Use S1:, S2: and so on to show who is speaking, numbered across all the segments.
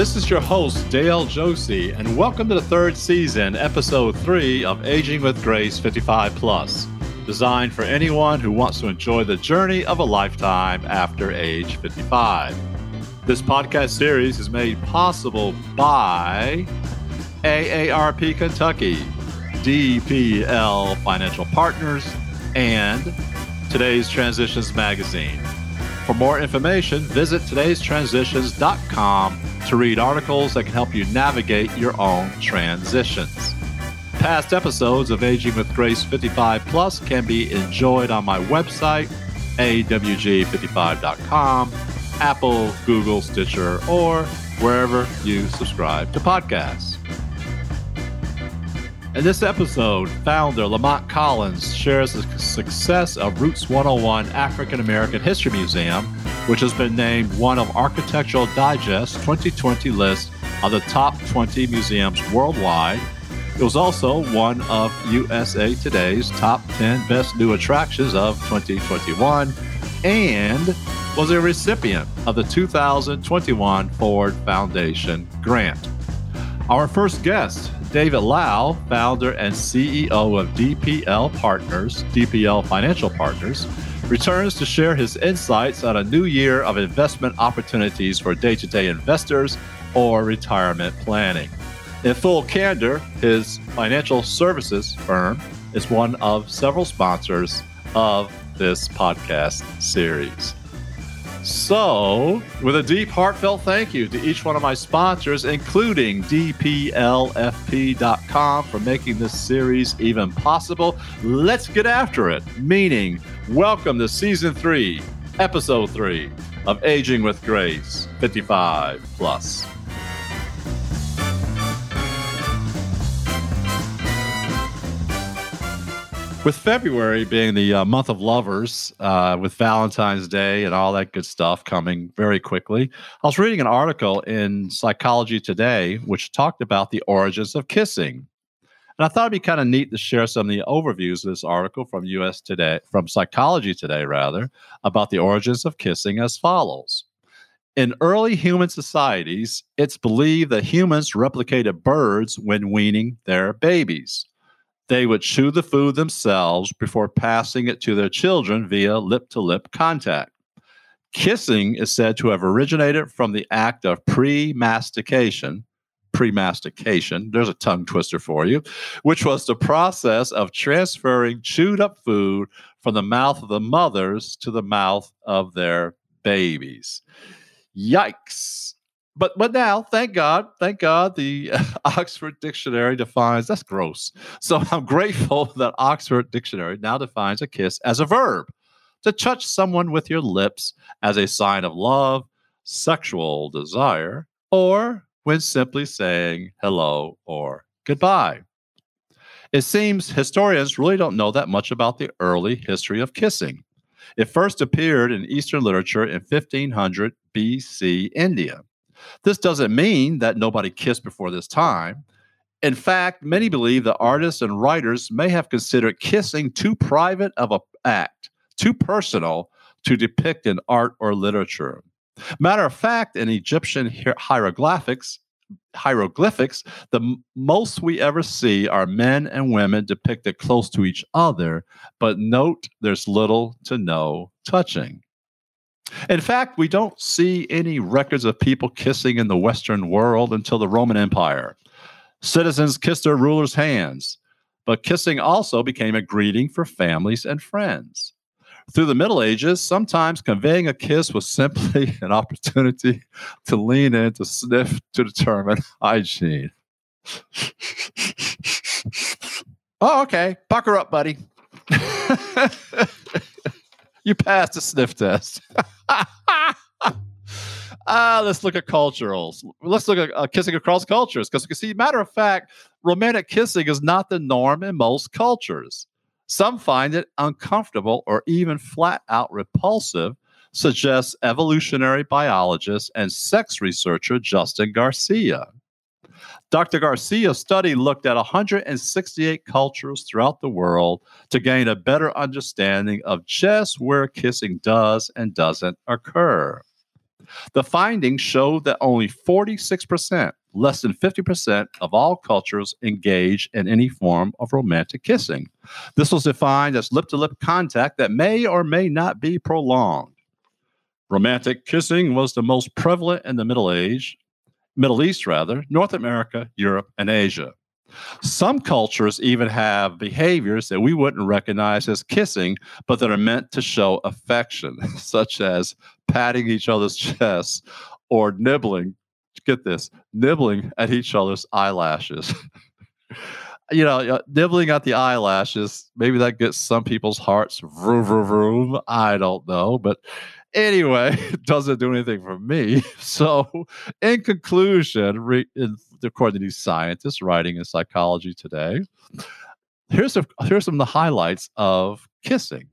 S1: This is your host, Dale Josie, and welcome to the third season, episode three of Aging with Grace 55 Plus, designed for anyone who wants to enjoy the journey of a lifetime after age 55. This podcast series is made possible by AARP Kentucky, DPL Financial Partners, and Today's Transitions Magazine. For more information, visit today'stransitions.com to read articles that can help you navigate your own transitions. Past episodes of Aging with Grace 55 Plus can be enjoyed on my website, awg55.com, Apple, Google, Stitcher, or wherever you subscribe to podcasts. In this episode, founder Lamont Collins shares the success of Roots 101 African American History Museum, which has been named one of Architectural Digest's 2020 list of the top 20 museums worldwide. It was also one of USA Today's top 10 best new attractions of 2021 and was a recipient of the 2021 Ford Foundation grant. Our first guest David Lau, founder and CEO of DPL Partners, DPL Financial Partners, returns to share his insights on a new year of investment opportunities for day to day investors or retirement planning. In full candor, his financial services firm is one of several sponsors of this podcast series. So, with a deep, heartfelt thank you to each one of my sponsors, including DPLFP.com, for making this series even possible, let's get after it. Meaning, welcome to season three, episode three of Aging with Grace 55 Plus. With February being the uh, month of lovers, uh, with Valentine's Day and all that good stuff coming very quickly, I was reading an article in Psychology Today which talked about the origins of kissing. And I thought it'd be kind of neat to share some of the overviews of this article from US Today, from Psychology Today, rather, about the origins of kissing as follows. In early human societies, it's believed that humans replicated birds when weaning their babies. They would chew the food themselves before passing it to their children via lip to lip contact. Kissing is said to have originated from the act of pre mastication. Pre mastication, there's a tongue twister for you, which was the process of transferring chewed up food from the mouth of the mothers to the mouth of their babies. Yikes but but now, thank God, thank God, the uh, Oxford Dictionary defines that's gross. So I'm grateful that Oxford Dictionary now defines a kiss as a verb to touch someone with your lips as a sign of love, sexual desire, or when simply saying hello or goodbye. It seems historians really don't know that much about the early history of kissing. It first appeared in Eastern literature in 1500 BC India. This doesn't mean that nobody kissed before this time. In fact, many believe that artists and writers may have considered kissing too private of an act, too personal to depict in art or literature. Matter of fact, in Egyptian hieroglyphics, hieroglyphics, the m- most we ever see are men and women depicted close to each other, but note there's little to no touching. In fact, we don't see any records of people kissing in the Western world until the Roman Empire. Citizens kissed their rulers' hands, but kissing also became a greeting for families and friends. Through the Middle Ages, sometimes conveying a kiss was simply an opportunity to lean in to sniff to determine hygiene. oh, okay. Pucker up, buddy. you passed the sniff test. ah, let's look at culturals. Let's look at uh, kissing across cultures because you can see, matter of fact, romantic kissing is not the norm in most cultures. Some find it uncomfortable or even flat out repulsive, suggests evolutionary biologist and sex researcher Justin Garcia. Dr. Garcia's study looked at 168 cultures throughout the world to gain a better understanding of just where kissing does and doesn't occur. The findings showed that only 46%, less than 50% of all cultures engage in any form of romantic kissing. This was defined as lip to lip contact that may or may not be prolonged. Romantic kissing was the most prevalent in the Middle Age, Middle East rather, North America, Europe, and Asia. Some cultures even have behaviors that we wouldn't recognize as kissing, but that are meant to show affection, such as patting each other's chests or nibbling. Get this, nibbling at each other's eyelashes. you know, uh, nibbling at the eyelashes, maybe that gets some people's hearts vroom, vroom, vroom. I don't know. But Anyway, it doesn't do anything for me. So, in conclusion, re- in, according to these scientists writing in Psychology Today, here's a, here's some of the highlights of kissing.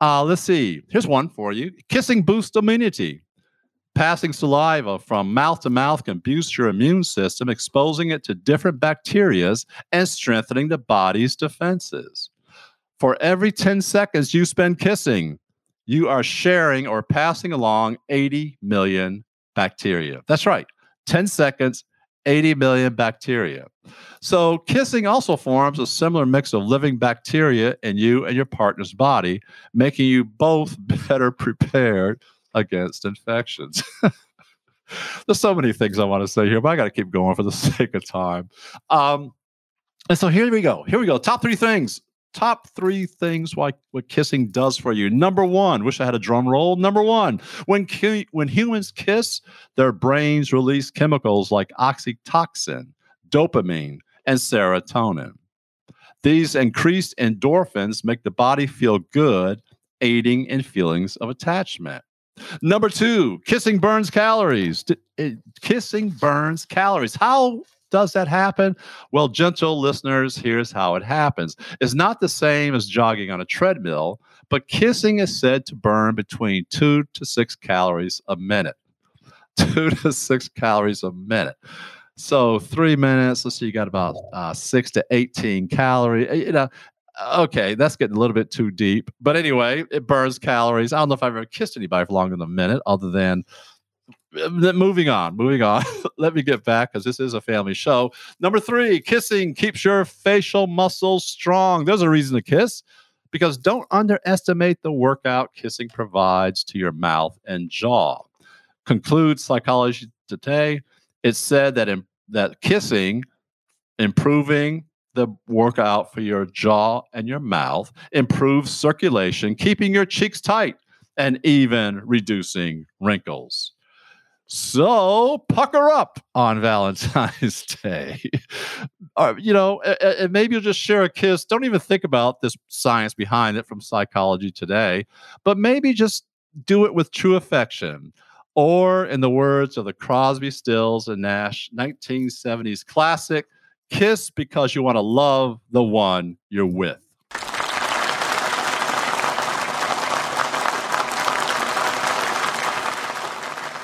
S1: Uh, let's see. Here's one for you. Kissing boosts immunity. Passing saliva from mouth to mouth can boost your immune system, exposing it to different bacterias and strengthening the body's defenses. For every 10 seconds you spend kissing, you are sharing or passing along 80 million bacteria. That's right. 10 seconds, 80 million bacteria. So, kissing also forms a similar mix of living bacteria in you and your partner's body, making you both better prepared against infections. There's so many things I want to say here, but I got to keep going for the sake of time. Um, and so here we go. Here we go. Top three things top three things why what kissing does for you. Number one, wish I had a drum roll. Number one, when when humans kiss, their brains release chemicals like oxytocin, dopamine, and serotonin. These increased endorphins make the body feel good, aiding in feelings of attachment. Number two, kissing burns calories. Eh, kissing burns calories. How does that happen? Well, gentle listeners, here's how it happens. It's not the same as jogging on a treadmill, but kissing is said to burn between two to six calories a minute. Two to six calories a minute. So three minutes. Let's see, you got about uh, six to eighteen calories. Eh, you know, okay, that's getting a little bit too deep. But anyway, it burns calories. I don't know if I've ever kissed anybody for longer than a minute, other than Uh, moving on, moving on. Let me get back because this is a family show. Number three, kissing keeps your facial muscles strong. There's a reason to kiss because don't underestimate the workout kissing provides to your mouth and jaw. Concludes psychology today. It said that in, that kissing, improving the workout for your jaw and your mouth, improves circulation, keeping your cheeks tight, and even reducing wrinkles. So pucker up on Valentine's Day. uh, you know, and maybe you'll just share a kiss. Don't even think about this science behind it from psychology today, but maybe just do it with true affection. Or, in the words of the Crosby, Stills, and Nash 1970s classic, kiss because you want to love the one you're with.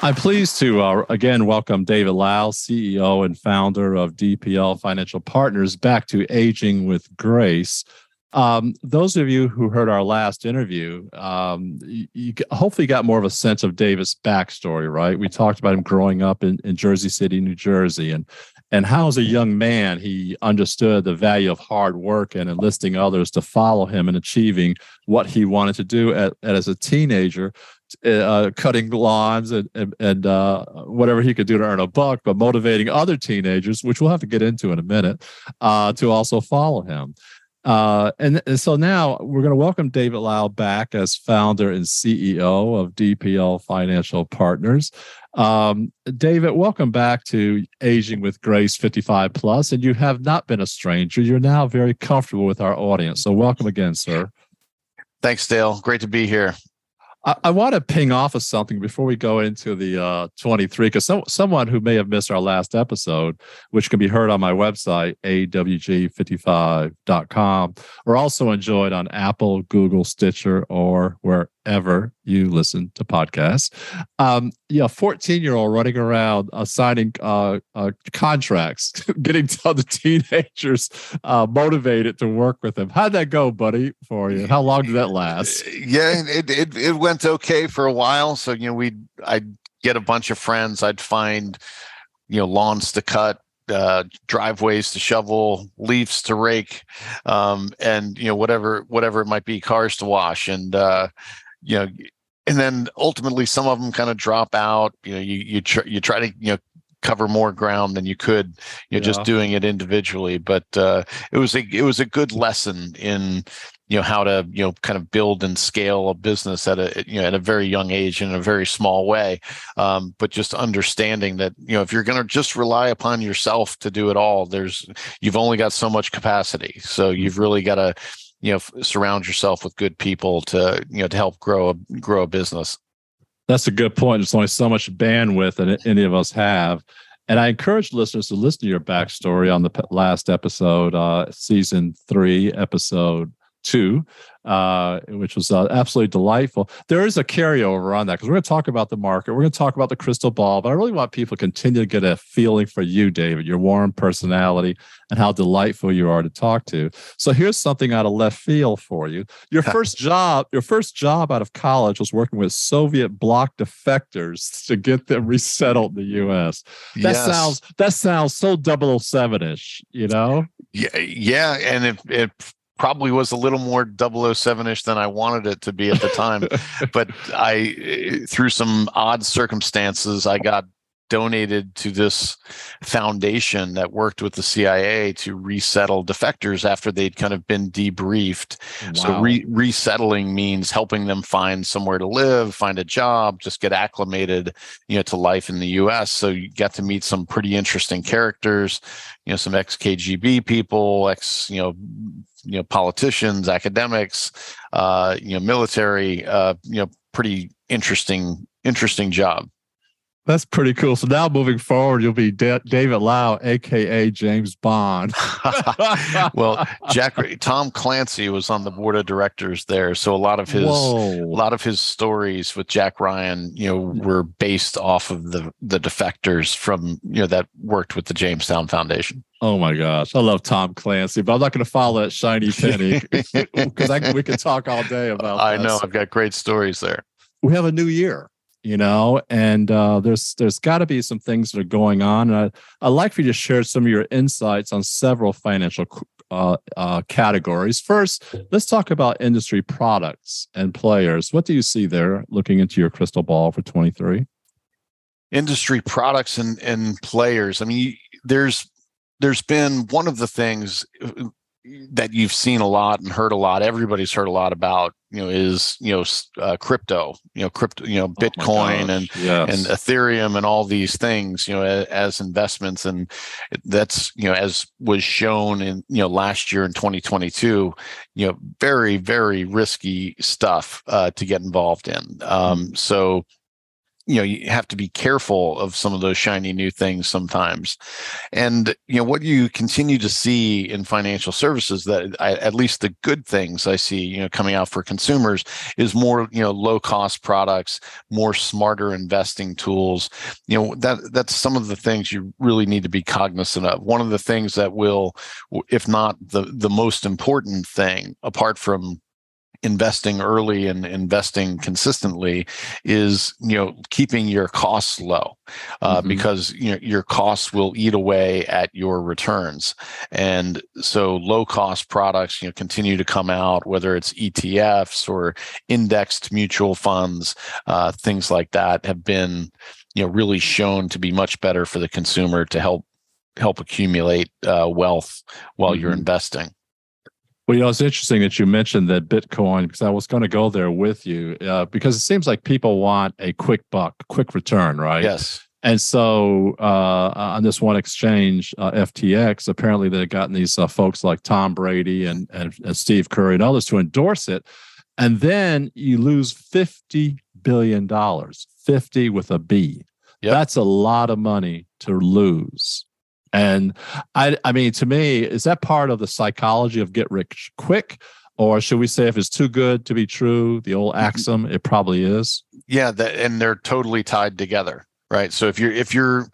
S1: I'm pleased to uh, again welcome David Lau, CEO and founder of DPL Financial Partners, back to Aging with Grace. Um, those of you who heard our last interview, um, you, you, hopefully got more of a sense of David's backstory, right? We talked about him growing up in, in Jersey City, New Jersey, and and how, as a young man, he understood the value of hard work and enlisting others to follow him in achieving what he wanted to do at, at as a teenager uh, cutting lawns and and, and uh, whatever he could do to earn a buck, but motivating other teenagers, which we'll have to get into in a minute, uh, to also follow him. Uh, and, and, so now we're going to welcome David Lau back as founder and CEO of DPL Financial Partners. Um, David, welcome back to Aging with Grace 55 Plus, and you have not been a stranger. You're now very comfortable with our audience. So welcome again, sir.
S2: Thanks, Dale. Great to be here.
S1: I, I want to ping off of something before we go into the uh, 23, because some, someone who may have missed our last episode, which can be heard on my website, awg55.com, or also enjoyed on Apple, Google, Stitcher, or where ever you listen to podcasts. Um, yeah, 14 year old running around uh, signing uh, uh, contracts, getting other teenagers uh, motivated to work with him. How'd that go, buddy, for you? How long did that last?
S2: Yeah, it, it, it went okay for a while. So, you know, we, I'd get a bunch of friends. I'd find, you know, lawns to cut, uh, driveways to shovel, leaves to rake, um, and you know whatever whatever it might be, cars to wash, and uh, you know, and then ultimately some of them kind of drop out. You know, you you tr- you try to you know cover more ground than you could you know yeah. just doing it individually but uh, it was a it was a good lesson in you know how to you know kind of build and scale a business at a you know at a very young age in a very small way um, but just understanding that you know if you're going to just rely upon yourself to do it all there's you've only got so much capacity so you've really got to you know surround yourself with good people to you know to help grow a grow a business.
S1: That's a good point. There's only so much bandwidth that any of us have. And I encourage listeners to listen to your backstory on the last episode, uh, season three, episode two, uh, which was uh, absolutely delightful. There is a carryover on that because we're going to talk about the market. We're going to talk about the crystal ball, but I really want people to continue to get a feeling for you, David, your warm personality, and how delightful you are to talk to. So here's something out of left field for you. Your first job, your first job out of college was working with Soviet bloc defectors to get them resettled in the U.S. That yes. sounds that sounds so 007ish, you know?
S2: Yeah, yeah, and it, it probably was a little more 007ish than I wanted it to be at the time. but I, through some odd circumstances, I got donated to this foundation that worked with the CIA to resettle defectors after they'd kind of been debriefed. Wow. So re- resettling means helping them find somewhere to live, find a job, just get acclimated, you know, to life in the US. So you get to meet some pretty interesting characters, you know, some ex-KGB people, ex, you know, you know politicians, academics, uh, you know military. Uh, you know, pretty interesting interesting job.
S1: That's pretty cool. So now moving forward, you'll be David Lau, aka James Bond.
S2: well, Jack Tom Clancy was on the board of directors there, so a lot of his Whoa. a lot of his stories with Jack Ryan, you know, were based off of the the defectors from you know that worked with the Jamestown Foundation.
S1: Oh my gosh, I love Tom Clancy, but I'm not going to follow that shiny penny because we could talk all day about.
S2: I this. know I've got great stories there.
S1: We have a new year you know and uh, there's there's got to be some things that are going on and I, i'd like for you to share some of your insights on several financial uh, uh, categories. First let's talk about industry products and players. What do you see there looking into your crystal ball for 23
S2: industry products and and players. I mean there's there's been one of the things that you've seen a lot and heard a lot everybody's heard a lot about you know is you know uh, crypto you know crypto you know oh bitcoin oh and yes. and ethereum and all these things you know as, as, investments and that's you know as was shown in you know last year in 2022 you know very very risky stuff uh, to get involved in um, mm-hmm. so you know you have to be careful of some of those shiny new things sometimes. And you know what you continue to see in financial services that I, at least the good things i see you know coming out for consumers is more you know low cost products more smarter investing tools. You know that that's some of the things you really need to be cognizant of. One of the things that will if not the the most important thing apart from investing early and investing consistently is you know keeping your costs low uh, mm-hmm. because you know your costs will eat away at your returns and so low cost products you know continue to come out whether it's ETFs or indexed mutual funds uh, things like that have been you know really shown to be much better for the consumer to help help accumulate uh, wealth while mm-hmm. you're investing
S1: well, you know, it's interesting that you mentioned that Bitcoin because I was going to go there with you uh, because it seems like people want a quick buck, quick return, right?
S2: Yes.
S1: And so uh, on this one exchange, uh, FTX, apparently they've gotten these uh, folks like Tom Brady and, and, and Steve Curry and others to endorse it. And then you lose $50 billion, 50 with a B. Yep. That's a lot of money to lose. And I, I mean, to me, is that part of the psychology of get rich quick? Or should we say if it's too good to be true, the old mm-hmm. axiom, it probably is?
S2: Yeah, that, and they're totally tied together. right so if you're if you're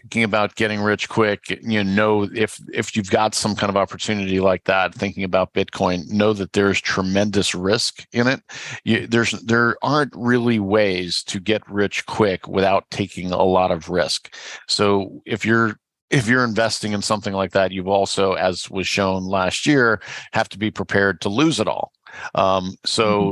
S2: thinking about getting rich quick you know if if you've got some kind of opportunity like that thinking about bitcoin know that there's tremendous risk in it you, there's there aren't really ways to get rich quick without taking a lot of risk so if you're if you're investing in something like that you've also as was shown last year have to be prepared to lose it all. Um, so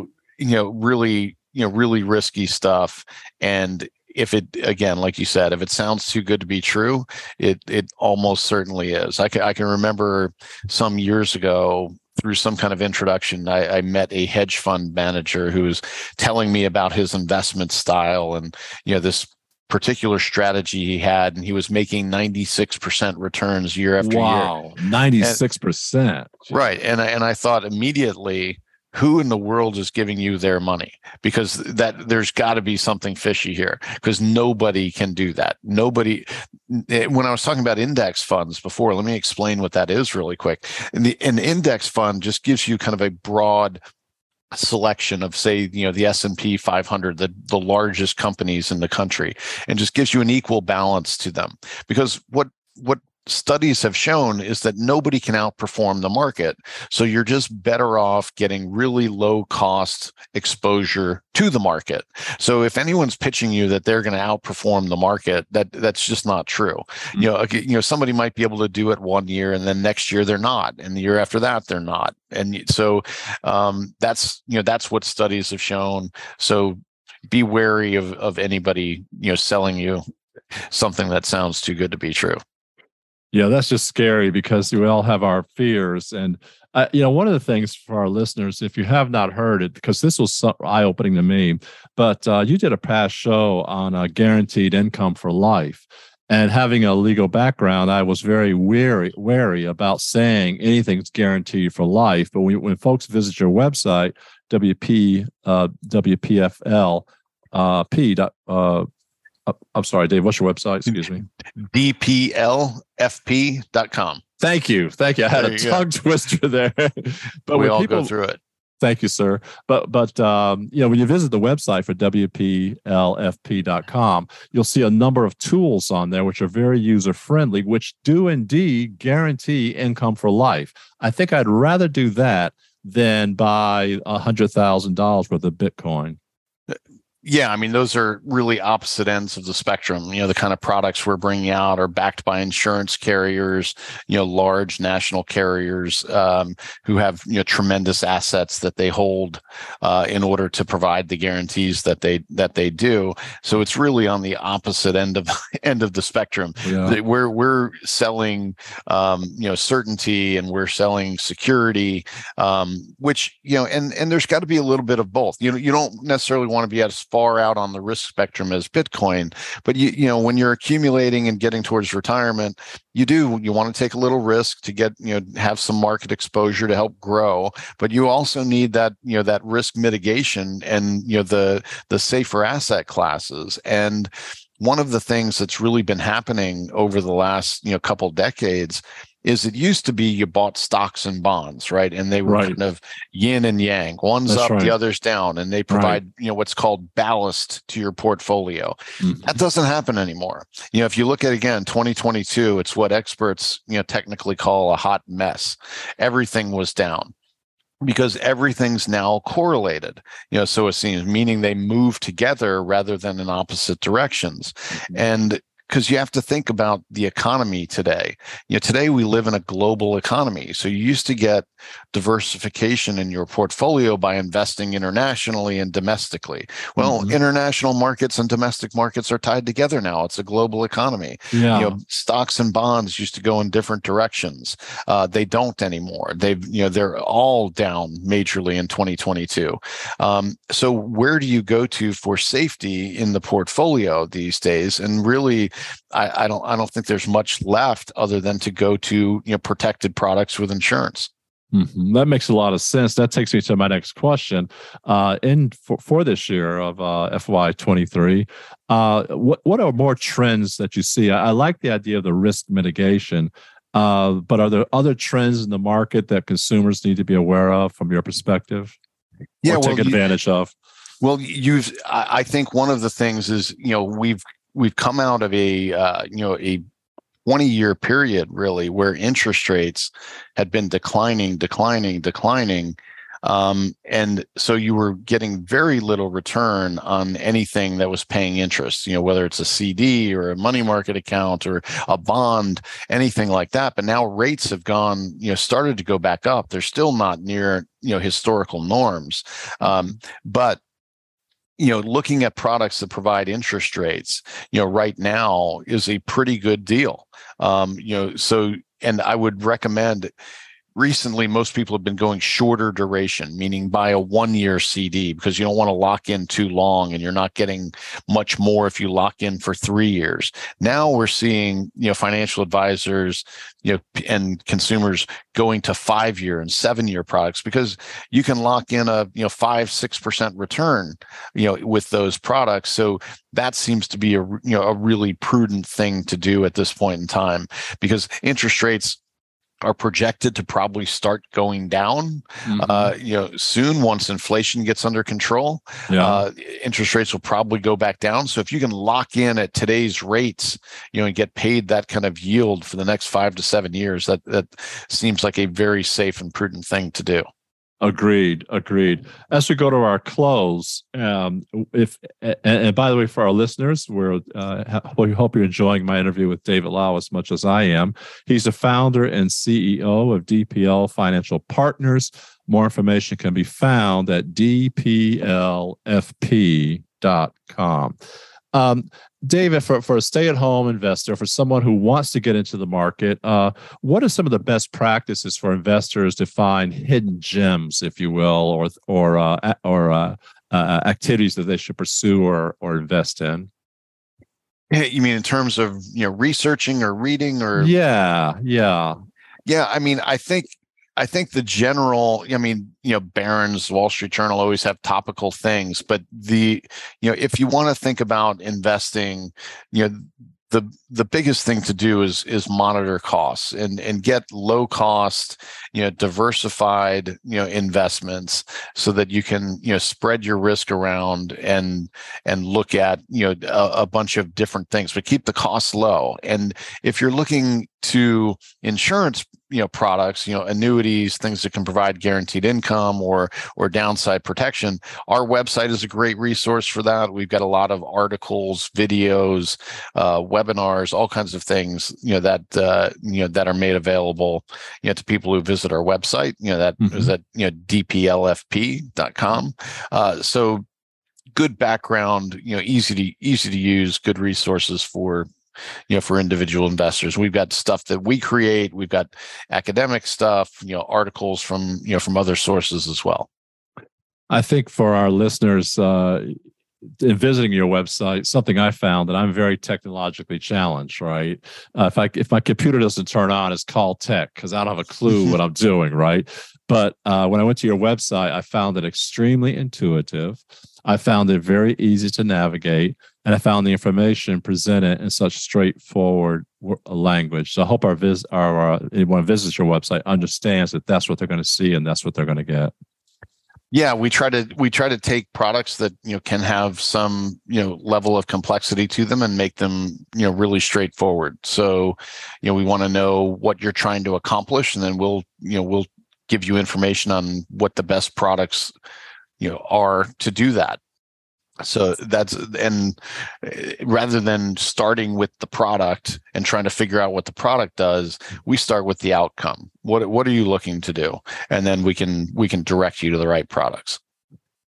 S2: mm-hmm. you know really you know really risky stuff. And if it again like you said if it sounds too good to be true it it almost certainly is. I can, I can remember some years ago through some kind of introduction I, I met a hedge fund manager who was telling me about his investment style and you know this particular strategy he had and he was making 96% returns year after year.
S1: wow, 96%.
S2: And, right. And I, and I thought immediately who in the world is giving you their money because that there's got to be something fishy here because nobody can do that nobody eh, when i was talking about index funds before let me explain what that is really quick and the, an index fund just gives you kind of a broad selection of say you know the S&P 500 the the largest companies in the country and just gives you an equal balance to them. Because what what studies have shown is that nobody can outperform the market. So you're just better off getting really low cost exposure to the market. So if anyone's pitching you that they're going to outperform the market, that that's just not true. Mm-hmm. You know, you know somebody might be able to do it one year and then next year they're not and the year after that they're not. And so um, that's you know that's what studies have shown. So be wary of of anybody, you know, selling you something that sounds too good to be true.
S1: Yeah, that's just scary because we all have our fears. And, uh, you know, one of the things for our listeners, if you have not heard it, because this was eye opening to me, but uh, you did a past show on a guaranteed income for life. And having a legal background, I was very wary, wary about saying anything's guaranteed for life. But when, when folks visit your website, WP, uh, WPFL, uh, P, uh, uh, I'm sorry, Dave. What's your website? Excuse me.
S2: DPLFP.com.
S1: Thank you. Thank you. I had there a tongue go. twister there.
S2: but we all people, go through it.
S1: Thank you, sir. But but um, you know, when you visit the website for WPLFP.com, you'll see a number of tools on there which are very user friendly, which do indeed guarantee income for life. I think I'd rather do that than buy a hundred thousand dollars worth of Bitcoin
S2: yeah, I mean, those are really opposite ends of the spectrum. You know, the kind of products we're bringing out are backed by insurance carriers, you know, large national carriers um, who have you know tremendous assets that they hold uh, in order to provide the guarantees that they that they do. So it's really on the opposite end of end of the spectrum. Yeah. We're we're selling um, you know certainty and we're selling security, um, which you know, and and there's got to be a little bit of both. You know, you don't necessarily want to be as far far out on the risk spectrum as Bitcoin. But you, you know, when you're accumulating and getting towards retirement, you do you want to take a little risk to get you know have some market exposure to help grow. But you also need that you know that risk mitigation and you know the the safer asset classes and one of the things that's really been happening over the last you know couple decades is it used to be you bought stocks and bonds, right? And they were right. kind of yin and yang. One's That's up, right. the other's down, and they provide, right. you know, what's called ballast to your portfolio. Mm-hmm. That doesn't happen anymore. You know, if you look at again 2022, it's what experts, you know, technically call a hot mess. Everything was down because everything's now correlated you know so it seems meaning they move together rather than in opposite directions mm-hmm. and because you have to think about the economy today. You know, today we live in a global economy. So you used to get diversification in your portfolio by investing internationally and domestically. Well, mm-hmm. international markets and domestic markets are tied together now. It's a global economy. Yeah. You know, stocks and bonds used to go in different directions. Uh, they don't anymore. They've, you know, they're all down majorly in 2022. Um, so where do you go to for safety in the portfolio these days? And really, I, I don't I don't think there's much left other than to go to you know protected products with insurance.
S1: Mm-hmm. That makes a lot of sense. That takes me to my next question. Uh, in for, for this year of uh, FY23, uh, what what are more trends that you see? I, I like the idea of the risk mitigation, uh, but are there other trends in the market that consumers need to be aware of from your perspective? Yeah, or well, take advantage you, of.
S2: Well, you've. I think one of the things is you know we've we've come out of a uh, you know a 20 year period really where interest rates had been declining declining declining um, and so you were getting very little return on anything that was paying interest you know whether it's a cd or a money market account or a bond anything like that. But now rates have gone you know started to go back up. They're still not near you know historical norms. Um, but you know looking at products that provide interest rates you know right now is a pretty good deal. Um, you know so and i would recommend recently most people have been going shorter duration meaning buy a one year cd because you don't want to lock in too long and you're not getting much more if you lock in for three years. Now we're seeing you know financial advisors you know and consumers going to five year and seven year products because you can lock in a you know five six percent return you know with those products. So that seems to be a you know a really prudent thing to do at this point in time because interest rates are projected to probably start going down mm-hmm. uh, you know soon once inflation gets under control yeah. uh, interest rates will probably go back down so if you can lock in at today's rates you know and get paid that kind of yield for the next five to seven years that that seems like a very safe and prudent thing to do
S1: Agreed. Agreed. As we go to our close, um, if and, and, by the way, for our listeners, we're uh, we hope you're enjoying my interview with David Lau as much as I am. He's the founder and CEO of DPL Financial Partners. More information can be found at dplfp.com. Um, David, for, for a stay at home investor, for someone who wants to get into the market, uh, what are some of the best practices for investors to find hidden gems, if you will, or or uh, or uh, uh, activities that they should pursue or or invest in?
S2: You mean in terms of you know researching or reading or?
S1: Yeah, yeah,
S2: yeah. I mean, I think I think the general, I mean, you know, Barron's, Wall Street Journal always have topical things, but the, you know, if you want to think about investing, you know, the the biggest thing to do is is monitor costs and and get low cost you know diversified you know investments so that you can you know spread your risk around and and look at you know a, a bunch of different things but keep the costs low. And if you're looking to insurance you know products you know annuities things that can provide guaranteed income or or downside protection. Our website is a great resource for that. We've got a lot of articles videos uh, webinars all kinds of things you know that uh, you know that are made available you know to people who visit our website you know that is that mm-hmm. is at you know dplfp.com uh, so good background you know easy to easy to use good resources for you know for individual investors we've got stuff that we create we've got academic stuff you know articles from you know from other sources as well
S1: i think for our listeners uh in visiting your website, something I found that I'm very technologically challenged. Right, uh, if I if my computer doesn't turn on, it's called tech because I don't have a clue what I'm doing. Right, but uh, when I went to your website, I found it extremely intuitive. I found it very easy to navigate and I found the information presented in such straightforward language. So I hope our vis our uh, anyone visits your website understands that that's what they're going to see and that's what they're going to get.
S2: Yeah, we try to we try to take products that you know can have some you know level of complexity to them and make them you know really straightforward. So, you know, we want to know what you're trying to accomplish, and then we'll you know we'll give you information on what the best products you know are to do that so that's and eh, rather than starting with the product and trying to figure out what the product does we start with the outcome. What what are you looking to do? And then we can we can direct you to the right products.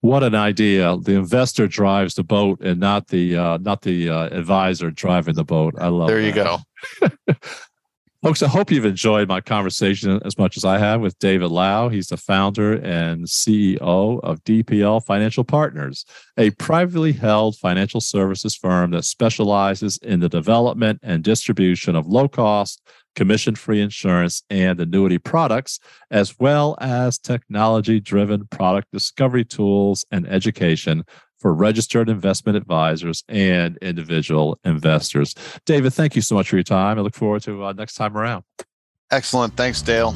S1: What an idea. The investor drives the boat and not the uh, not the uh, advisor driving the boat. I love
S2: there you
S1: that.
S2: go
S1: Folks, I hope you've enjoyed my conversation as much as I have with David Lau. He's the founder and CEO of DPL Financial Partners, a privately held financial services firm that specializes in the development and distribution of low cost, commission free insurance and annuity products, as well as technology driven product discovery tools and education for registered investment advisors and individual investors. David, thank you so much for your time. I look forward to uh, next time around.
S2: Excellent. Thanks, Dale.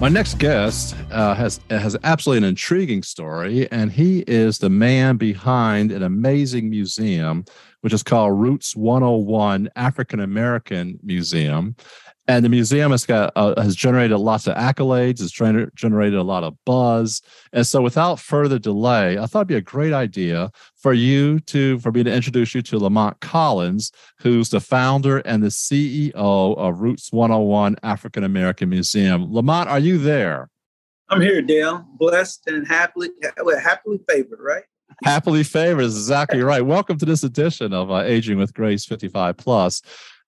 S1: My next guest uh, has has absolutely an intriguing story, and he is the man behind an amazing museum, which is called Roots 101 African American Museum. And the museum has got uh, has generated lots of accolades. Has generated a lot of buzz. And so, without further delay, I thought it'd be a great idea for you to for me to introduce you to Lamont Collins, who's the founder and the CEO of Roots 101 African American Museum. Lamont, are you there?
S3: I'm here, Dale. Blessed and happily happily favored, right?
S1: Happily favored is exactly right. Welcome to this edition of uh, Aging with Grace 55 Plus.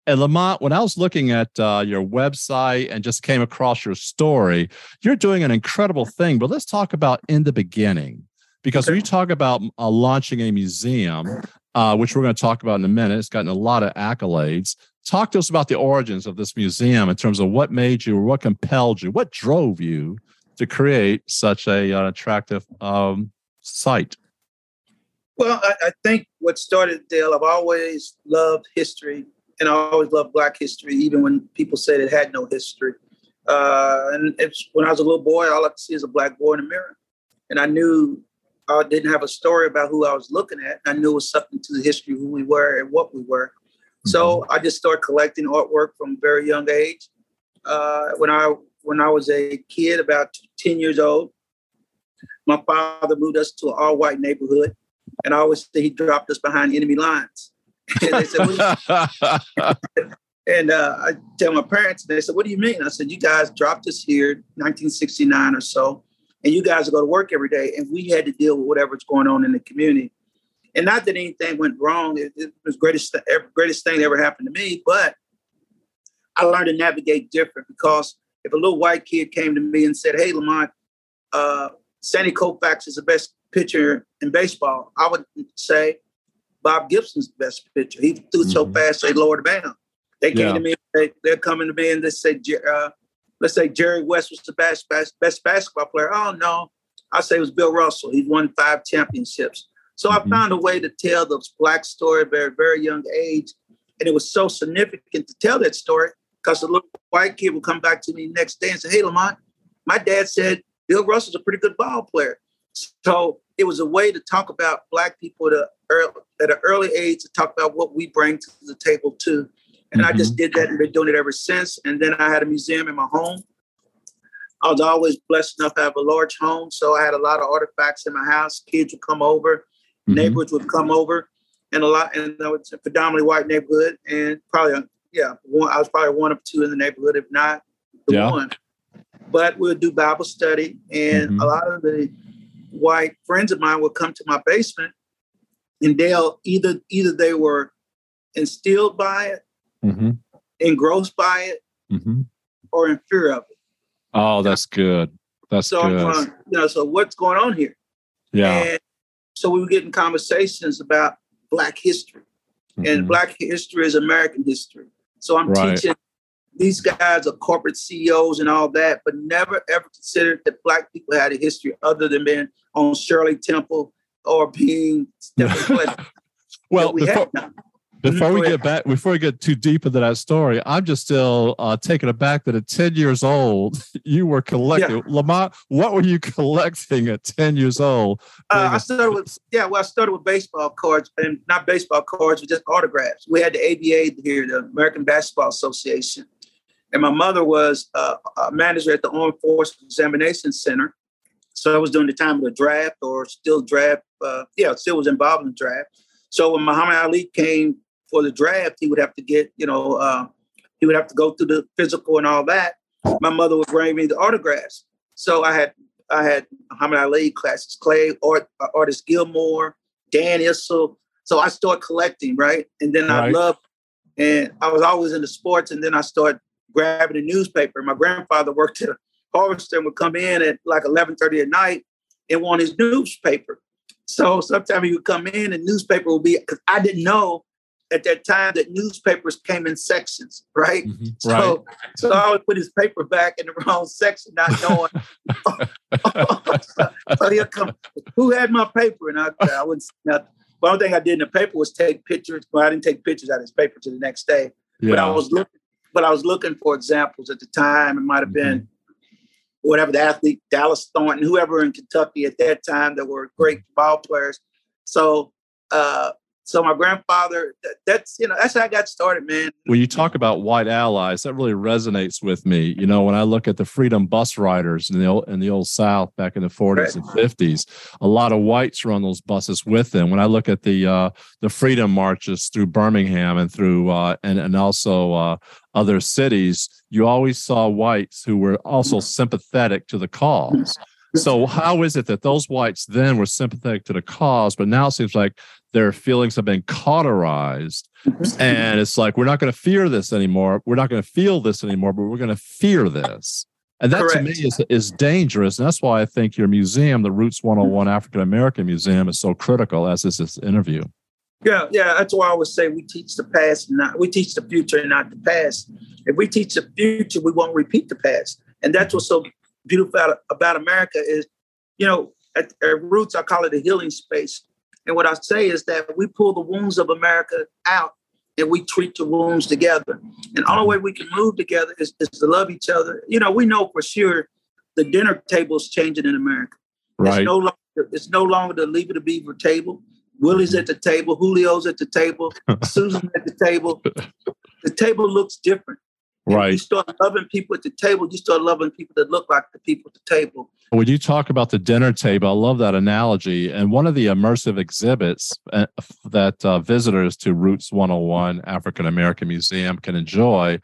S1: And Lamont, when I was looking at uh, your website and just came across your story, you're doing an incredible thing. But let's talk about in the beginning, because when you talk about uh, launching a museum, uh, which we're going to talk about in a minute, it's gotten a lot of accolades. Talk to us about the origins of this museum in terms of what made you, or what compelled you, what drove you to create such a uh, attractive um, site.
S3: Well, I, I think what started, Dale, I've always loved history and I always loved Black history, even when people said it had no history. Uh, and it's when I was a little boy, all I could see is a black boy in a mirror, and I knew I didn't have a story about who I was looking at. I knew it was something to the history of who we were and what we were. Mm-hmm. So I just started collecting artwork from a very young age. Uh, when I when I was a kid, about ten years old, my father moved us to an all white neighborhood, and I always say he dropped us behind enemy lines and they said, and uh, I tell my parents, they said, "What do you mean?" I said, "You guys dropped us here, 1969 or so, and you guys go to work every day, and we had to deal with whatever's going on in the community." And not that anything went wrong; it, it was greatest greatest thing that ever happened to me. But I learned to navigate different because if a little white kid came to me and said, "Hey, Lamont, uh, Sandy Koufax is the best pitcher in baseball," I would say, Bob Gibson's best pitcher. He threw mm-hmm. so fast they lowered the bound. They came yeah. to me. They, they're coming to me and they say, uh, let's say Jerry West was the best, best best basketball player. Oh no, I say it was Bill Russell. He won five championships. So mm-hmm. I found a way to tell the black story at a very very young age, and it was so significant to tell that story because the little white kid would come back to me next day and say, "Hey, Lamont, my dad said Bill Russell's a pretty good ball player." So it was a way to talk about black people at, early, at an early age to talk about what we bring to the table too. And mm-hmm. I just mm-hmm. did that and been doing it ever since. And then I had a museum in my home. I was always blessed enough to have a large home. So I had a lot of artifacts in my house. Kids would come over, mm-hmm. neighbors would come over, and a lot, and I was a predominantly white neighborhood. And probably, yeah, one, I was probably one of two in the neighborhood, if not the yeah. one. But we'll do Bible study, and mm-hmm. a lot of the white friends of mine would come to my basement and they'll either either they were instilled by it, mm-hmm. engrossed by it, mm-hmm. or in fear of it.
S1: Oh, that's good. That's
S3: so
S1: good.
S3: You know, so what's going on here?
S1: Yeah. And
S3: so we were getting conversations about Black history, mm-hmm. and Black history is American history. So I'm right. teaching these guys are corporate CEOs and all that, but never ever considered that black people had a history other than being on Shirley Temple or being
S1: well, we before, before we get back, before we get too deep into that story, I'm just still uh, taken aback that at 10 years old, you were collecting. Yeah. Lamont, what were you collecting at 10 years old?
S3: Uh, I started with, yeah, well, I started with baseball cards and not baseball cards, but just autographs. We had the ABA here, the American Basketball Association. And my mother was uh, a manager at the Armed Forces Examination Center. So I was doing the time of the draft or still draft. Uh, yeah, still was involved in the draft. So when Muhammad Ali came for the draft, he would have to get, you know, uh, he would have to go through the physical and all that. My mother would bring me the autographs. So I had I had Muhammad Ali, Cassius Clay, Art, uh, Artis Gilmore, Dan Issel. So I started collecting, right? And then right. I loved, and I was always into sports. And then I started grabbing a newspaper. My grandfather worked at Harvester and would come in at like 11:30 at night and want his newspaper. So sometimes he would come in and newspaper would be because I didn't know at that time that newspapers came in sections, right? Mm-hmm. So, right. so I would put his paper back in the wrong section, not knowing. so, so he'll come, who had my paper? And I, I wouldn't say nothing. The only thing I did in the paper was take pictures. Well, I didn't take pictures out of his paper to the next day. Yeah. But I was looking but I was looking for examples at the time. It might have been, whatever the athlete, Dallas Thornton, whoever in Kentucky at that time that were great ball players. So uh, so my grandfather, that, that's you know, that's how I got started, man.
S1: When you talk about white allies, that really resonates with me. You know, when I look at the freedom bus riders in the old, in the old South back in the 40s right. and 50s, a lot of whites were on those buses with them. When I look at the uh, the freedom marches through Birmingham and through uh, and and also uh, other cities, you always saw whites who were also sympathetic to the cause. So how is it that those whites then were sympathetic to the cause, but now it seems like their feelings have been cauterized, mm-hmm. and it's like we're not going to fear this anymore. We're not going to feel this anymore, but we're going to fear this. And that Correct. to me is is dangerous. And that's why I think your museum, the Roots 101 African American Museum, is so critical as is this interview.
S3: Yeah, yeah. That's why I always say we teach the past, not we teach the future and not the past. If we teach the future, we won't repeat the past. And that's what's so beautiful about, America is, you know, at, at Roots, I call it a healing space. And what I say is that we pull the wounds of America out and we treat the wounds together. And the only way we can move together is, is to love each other. You know, we know for sure the dinner table is changing in America.
S1: Right.
S3: It's no longer, it's no longer the Leave It to Beaver table. Willie's at the table, Julio's at the table, Susan at the table. The table looks different.
S1: Right.
S3: You start loving people at the table, you start loving people that look like the people at the table.
S1: When you talk about the dinner table, I love that analogy. And one of the immersive exhibits uh, that uh, visitors to Roots 101 African American Museum can enjoy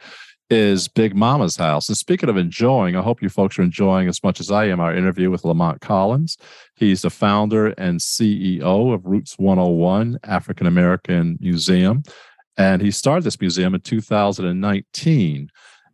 S1: is Big Mama's house. And speaking of enjoying, I hope you folks are enjoying as much as I am our interview with Lamont Collins. He's the founder and CEO of Roots 101 African American Museum. And he started this museum in 2019.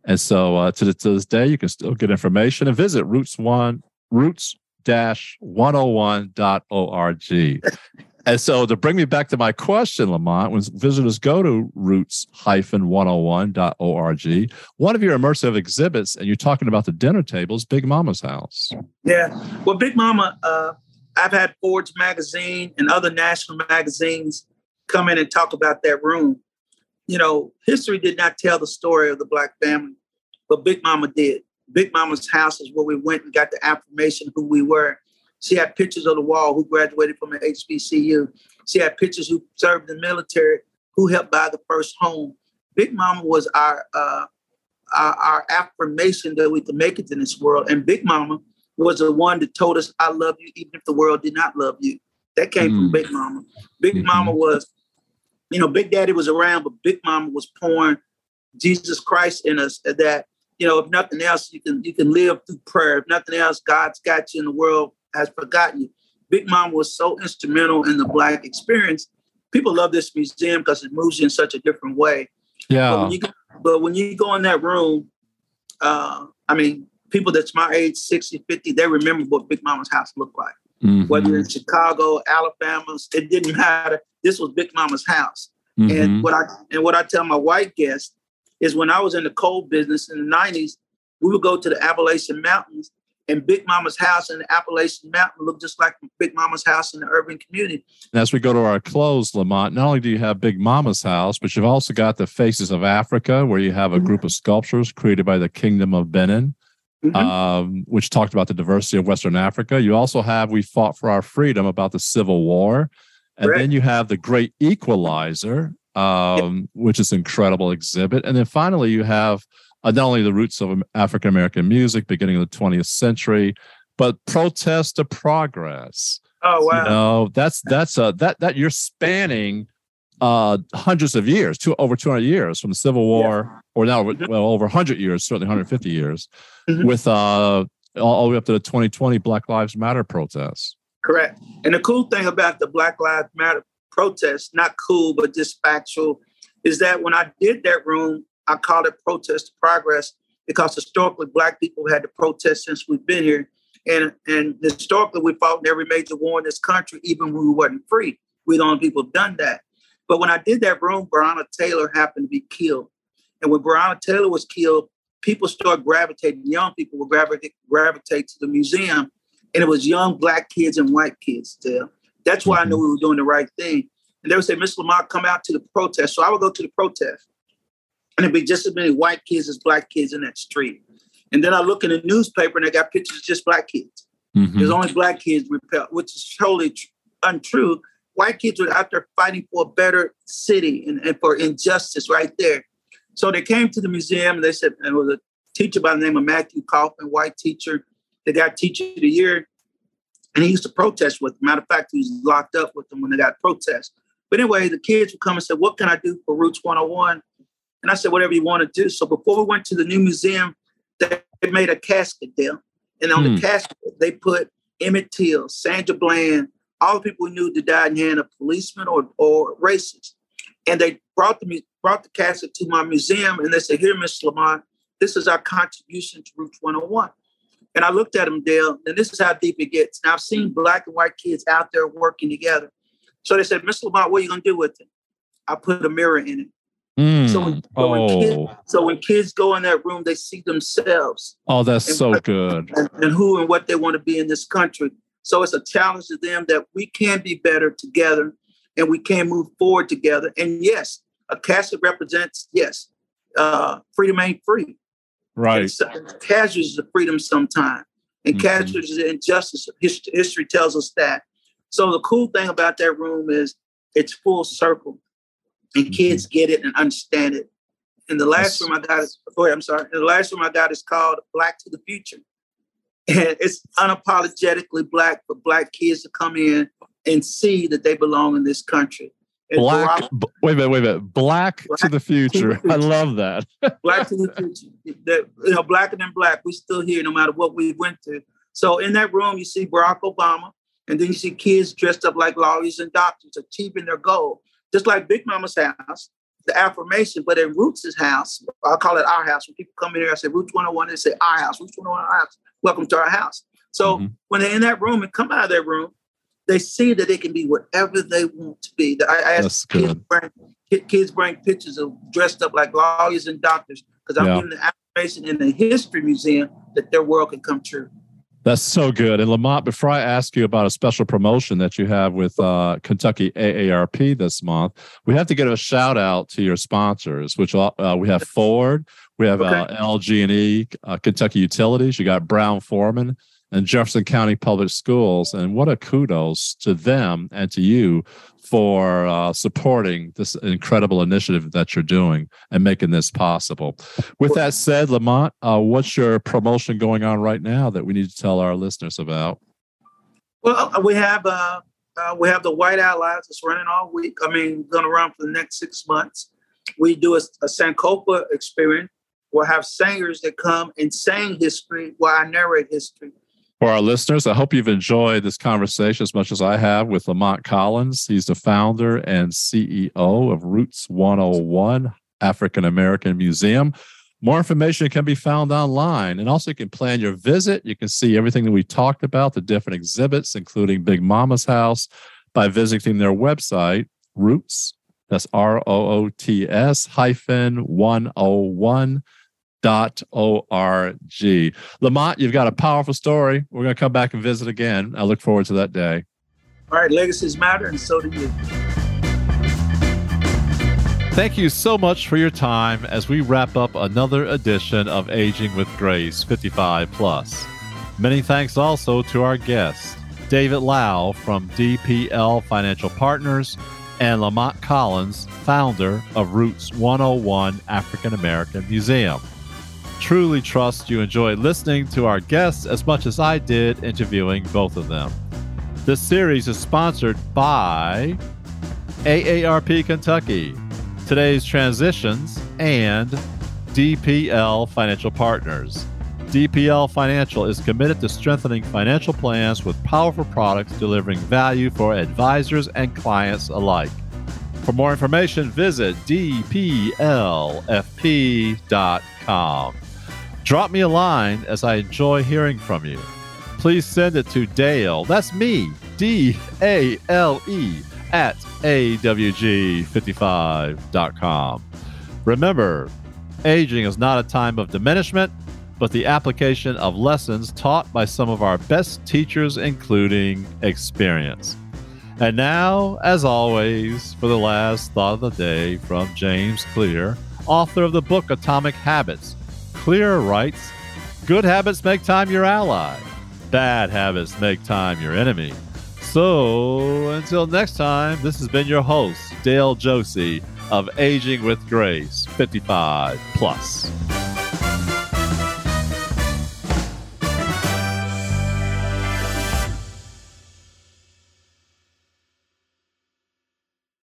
S1: And so uh, to, to this day, you can still get information and visit roots one roots dash 101.org. and so to bring me back to my question, Lamont, when visitors go to roots hyphen 101.org, one of your immersive exhibits, and you're talking about the dinner tables, Big Mama's house.
S3: Yeah. Well, Big Mama, uh, I've had Forbes magazine and other national magazines come in and talk about that room you know, history did not tell the story of the Black family, but Big Mama did. Big Mama's house is where we went and got the affirmation who we were. She had pictures on the wall who graduated from an HBCU. She had pictures who served in the military, who helped buy the first home. Big Mama was our, uh, our, our affirmation that we could make it in this world. And Big Mama was the one that told us, "I love you," even if the world did not love you. That came mm. from Big Mama. Big mm-hmm. Mama was you know, Big Daddy was around, but Big Mama was pouring Jesus Christ in us that, you know, if nothing else, you can you can live through prayer. If nothing else, God's got you in the world has forgotten you. Big Mama was so instrumental in the black experience. People love this museum because it moves you in such a different way.
S1: Yeah.
S3: But when you go, but when you go in that room, uh, I mean, people that's my age, 60, 50, they remember what Big Mama's house looked like. Mm-hmm. Whether in Chicago, Alabama, it didn't matter. This was Big Mama's house. Mm-hmm. And what I and what I tell my white guests is when I was in the coal business in the 90s, we would go to the Appalachian Mountains and Big Mama's house in the Appalachian Mountain looked just like Big Mama's house in the urban community.
S1: And as we go to our close, Lamont, not only do you have Big Mama's house, but you've also got the Faces of Africa, where you have a mm-hmm. group of sculptures created by the Kingdom of Benin mm-hmm. um, which talked about the diversity of Western Africa. You also have We Fought for Our Freedom about the Civil War. And then you have The Great Equalizer, um, which is an incredible exhibit. And then finally, you have uh, not only the roots of African American music beginning of the 20th century, but protest to progress.
S3: Oh wow!
S1: You know, that's that's a that that you're spanning uh, hundreds of years, to over 200 years from the Civil War, yeah. or now mm-hmm. well over 100 years, certainly 150 years, mm-hmm. with uh, all, the way up to the 2020 Black Lives Matter protests.
S3: Correct. And the cool thing about the Black Lives Matter protest, not cool, but just factual, is that when I did that room, I called it protest progress because historically Black people had to protest since we've been here. And, and historically, we fought in every major war in this country, even when we weren't free. We're the only people done that. But when I did that room, Breonna Taylor happened to be killed. And when Breonna Taylor was killed, people started gravitating, young people would gravitate, gravitate to the museum. And it was young black kids and white kids still. That's why I knew mm-hmm. we were doing the right thing. And they would say, Miss Lamont, come out to the protest. So I would go to the protest. And it'd be just as many white kids as black kids in that street. And then I look in the newspaper and I got pictures of just black kids. Mm-hmm. There's only black kids repelled, which is totally tr- untrue. White kids were out there fighting for a better city and, and, for injustice right there. So they came to the museum and they said, and it was a teacher by the name of Matthew Kaufman, white teacher. They got teacher of the year. And he used to protest with them. Matter of fact, he was locked up with them when they got protest. But anyway, the kids would come and say, What can I do for Roots 101? And I said, Whatever you want to do. So before we went to the new museum, they made a casket there. And on hmm. the casket, they put Emmett Till, Sandra Bland, all the people we knew that died in the hand of policemen or, or racists. And they brought the brought the casket to my museum and they said, Here, Miss Lamont, this is our contribution to Roots 101. And I looked at them, Dale, and this is how deep it gets. Now I've seen black and white kids out there working together. So they said, Mr. Lamont, what are you gonna do with it? I put a mirror in it.
S1: Mm. So, when, so, oh.
S3: when kids, so, when kids, go in that room, they see themselves.
S1: Oh, that's so what, good.
S3: And, and, who and what they want to be in this country. So it's a challenge to them that we can be better together and we can move forward together. And yes, a casket represents, yes, uh, freedom ain't free.
S1: Right.
S3: casualties of freedom sometimes. And mm-hmm. casualties of injustice. History, history tells us that. So the cool thing about that room is it's full circle and mm-hmm. kids get it and understand it. And the last room I got is, go ahead, I'm sorry. And the last room I got is called Black to the Future. And it's unapologetically black for black kids to come in and see that they belong in this country.
S1: Black, b- wait a minute, wait a minute. Black, black to, the future. to the future. I love that.
S3: black to the future. That, you know, blacker than black. We're still here no matter what we went through. So in that room, you see Barack Obama, and then you see kids dressed up like lawyers and doctors achieving their goal just like Big Mama's house, the affirmation, but in Roots' house, I'll call it our house. When people come in here, I say Roots 101, they say our house, Roots 101, our house. Welcome to our house. So mm-hmm. when they're in that room and come out of that room, they see that they can be whatever they want to be. I, I ask kids bring, kids bring pictures of dressed up like lawyers and doctors because I'm yeah. giving the affirmation in the history museum that their world can come true.
S1: That's so good. And Lamont, before I ask you about a special promotion that you have with uh, Kentucky AARP this month, we have to give a shout out to your sponsors, which uh, we have Ford, we have okay. uh, LG&E, uh, Kentucky Utilities, you got Brown Forman, and Jefferson County Public Schools. And what a kudos to them and to you for uh, supporting this incredible initiative that you're doing and making this possible. With that said, Lamont, uh, what's your promotion going on right now that we need to tell our listeners about?
S3: Well, uh, we have uh, uh, we have the White Allies that's running all week. I mean, going to run for the next six months. We do a, a Sankofa experience. We'll have singers that come and sing history while I narrate history
S1: for our listeners, I hope you've enjoyed this conversation as much as I have with Lamont Collins. He's the founder and CEO of Roots 101 African American Museum. More information can be found online, and also you can plan your visit. You can see everything that we talked about, the different exhibits, including Big Mama's House, by visiting their website, Roots. That's R O O T S hyphen 101 org. Lamont, you've got a powerful story. We're going to come back and visit again. I look forward to that day.
S3: All right, legacies matter, and so do you.
S1: Thank you so much for your time as we wrap up another edition of Aging with Grace 55 Plus. Many thanks also to our guests, David Lau from DPL Financial Partners and Lamont Collins, founder of Roots 101 African American Museum truly trust you enjoyed listening to our guests as much as I did interviewing both of them. This series is sponsored by AARP Kentucky, Today's Transitions, and DPL Financial Partners. DPL Financial is committed to strengthening financial plans with powerful products delivering value for advisors and clients alike. For more information, visit dplfp.com. Drop me a line as I enjoy hearing from you. Please send it to Dale, that's me, D A L E, at AWG55.com. Remember, aging is not a time of diminishment, but the application of lessons taught by some of our best teachers, including experience. And now, as always, for the last thought of the day from James Clear, author of the book Atomic Habits Clear writes Good habits make time your ally. Bad habits make time your enemy. So until next time, this has been your host, Dale Josie of Aging with Grace, 55 plus.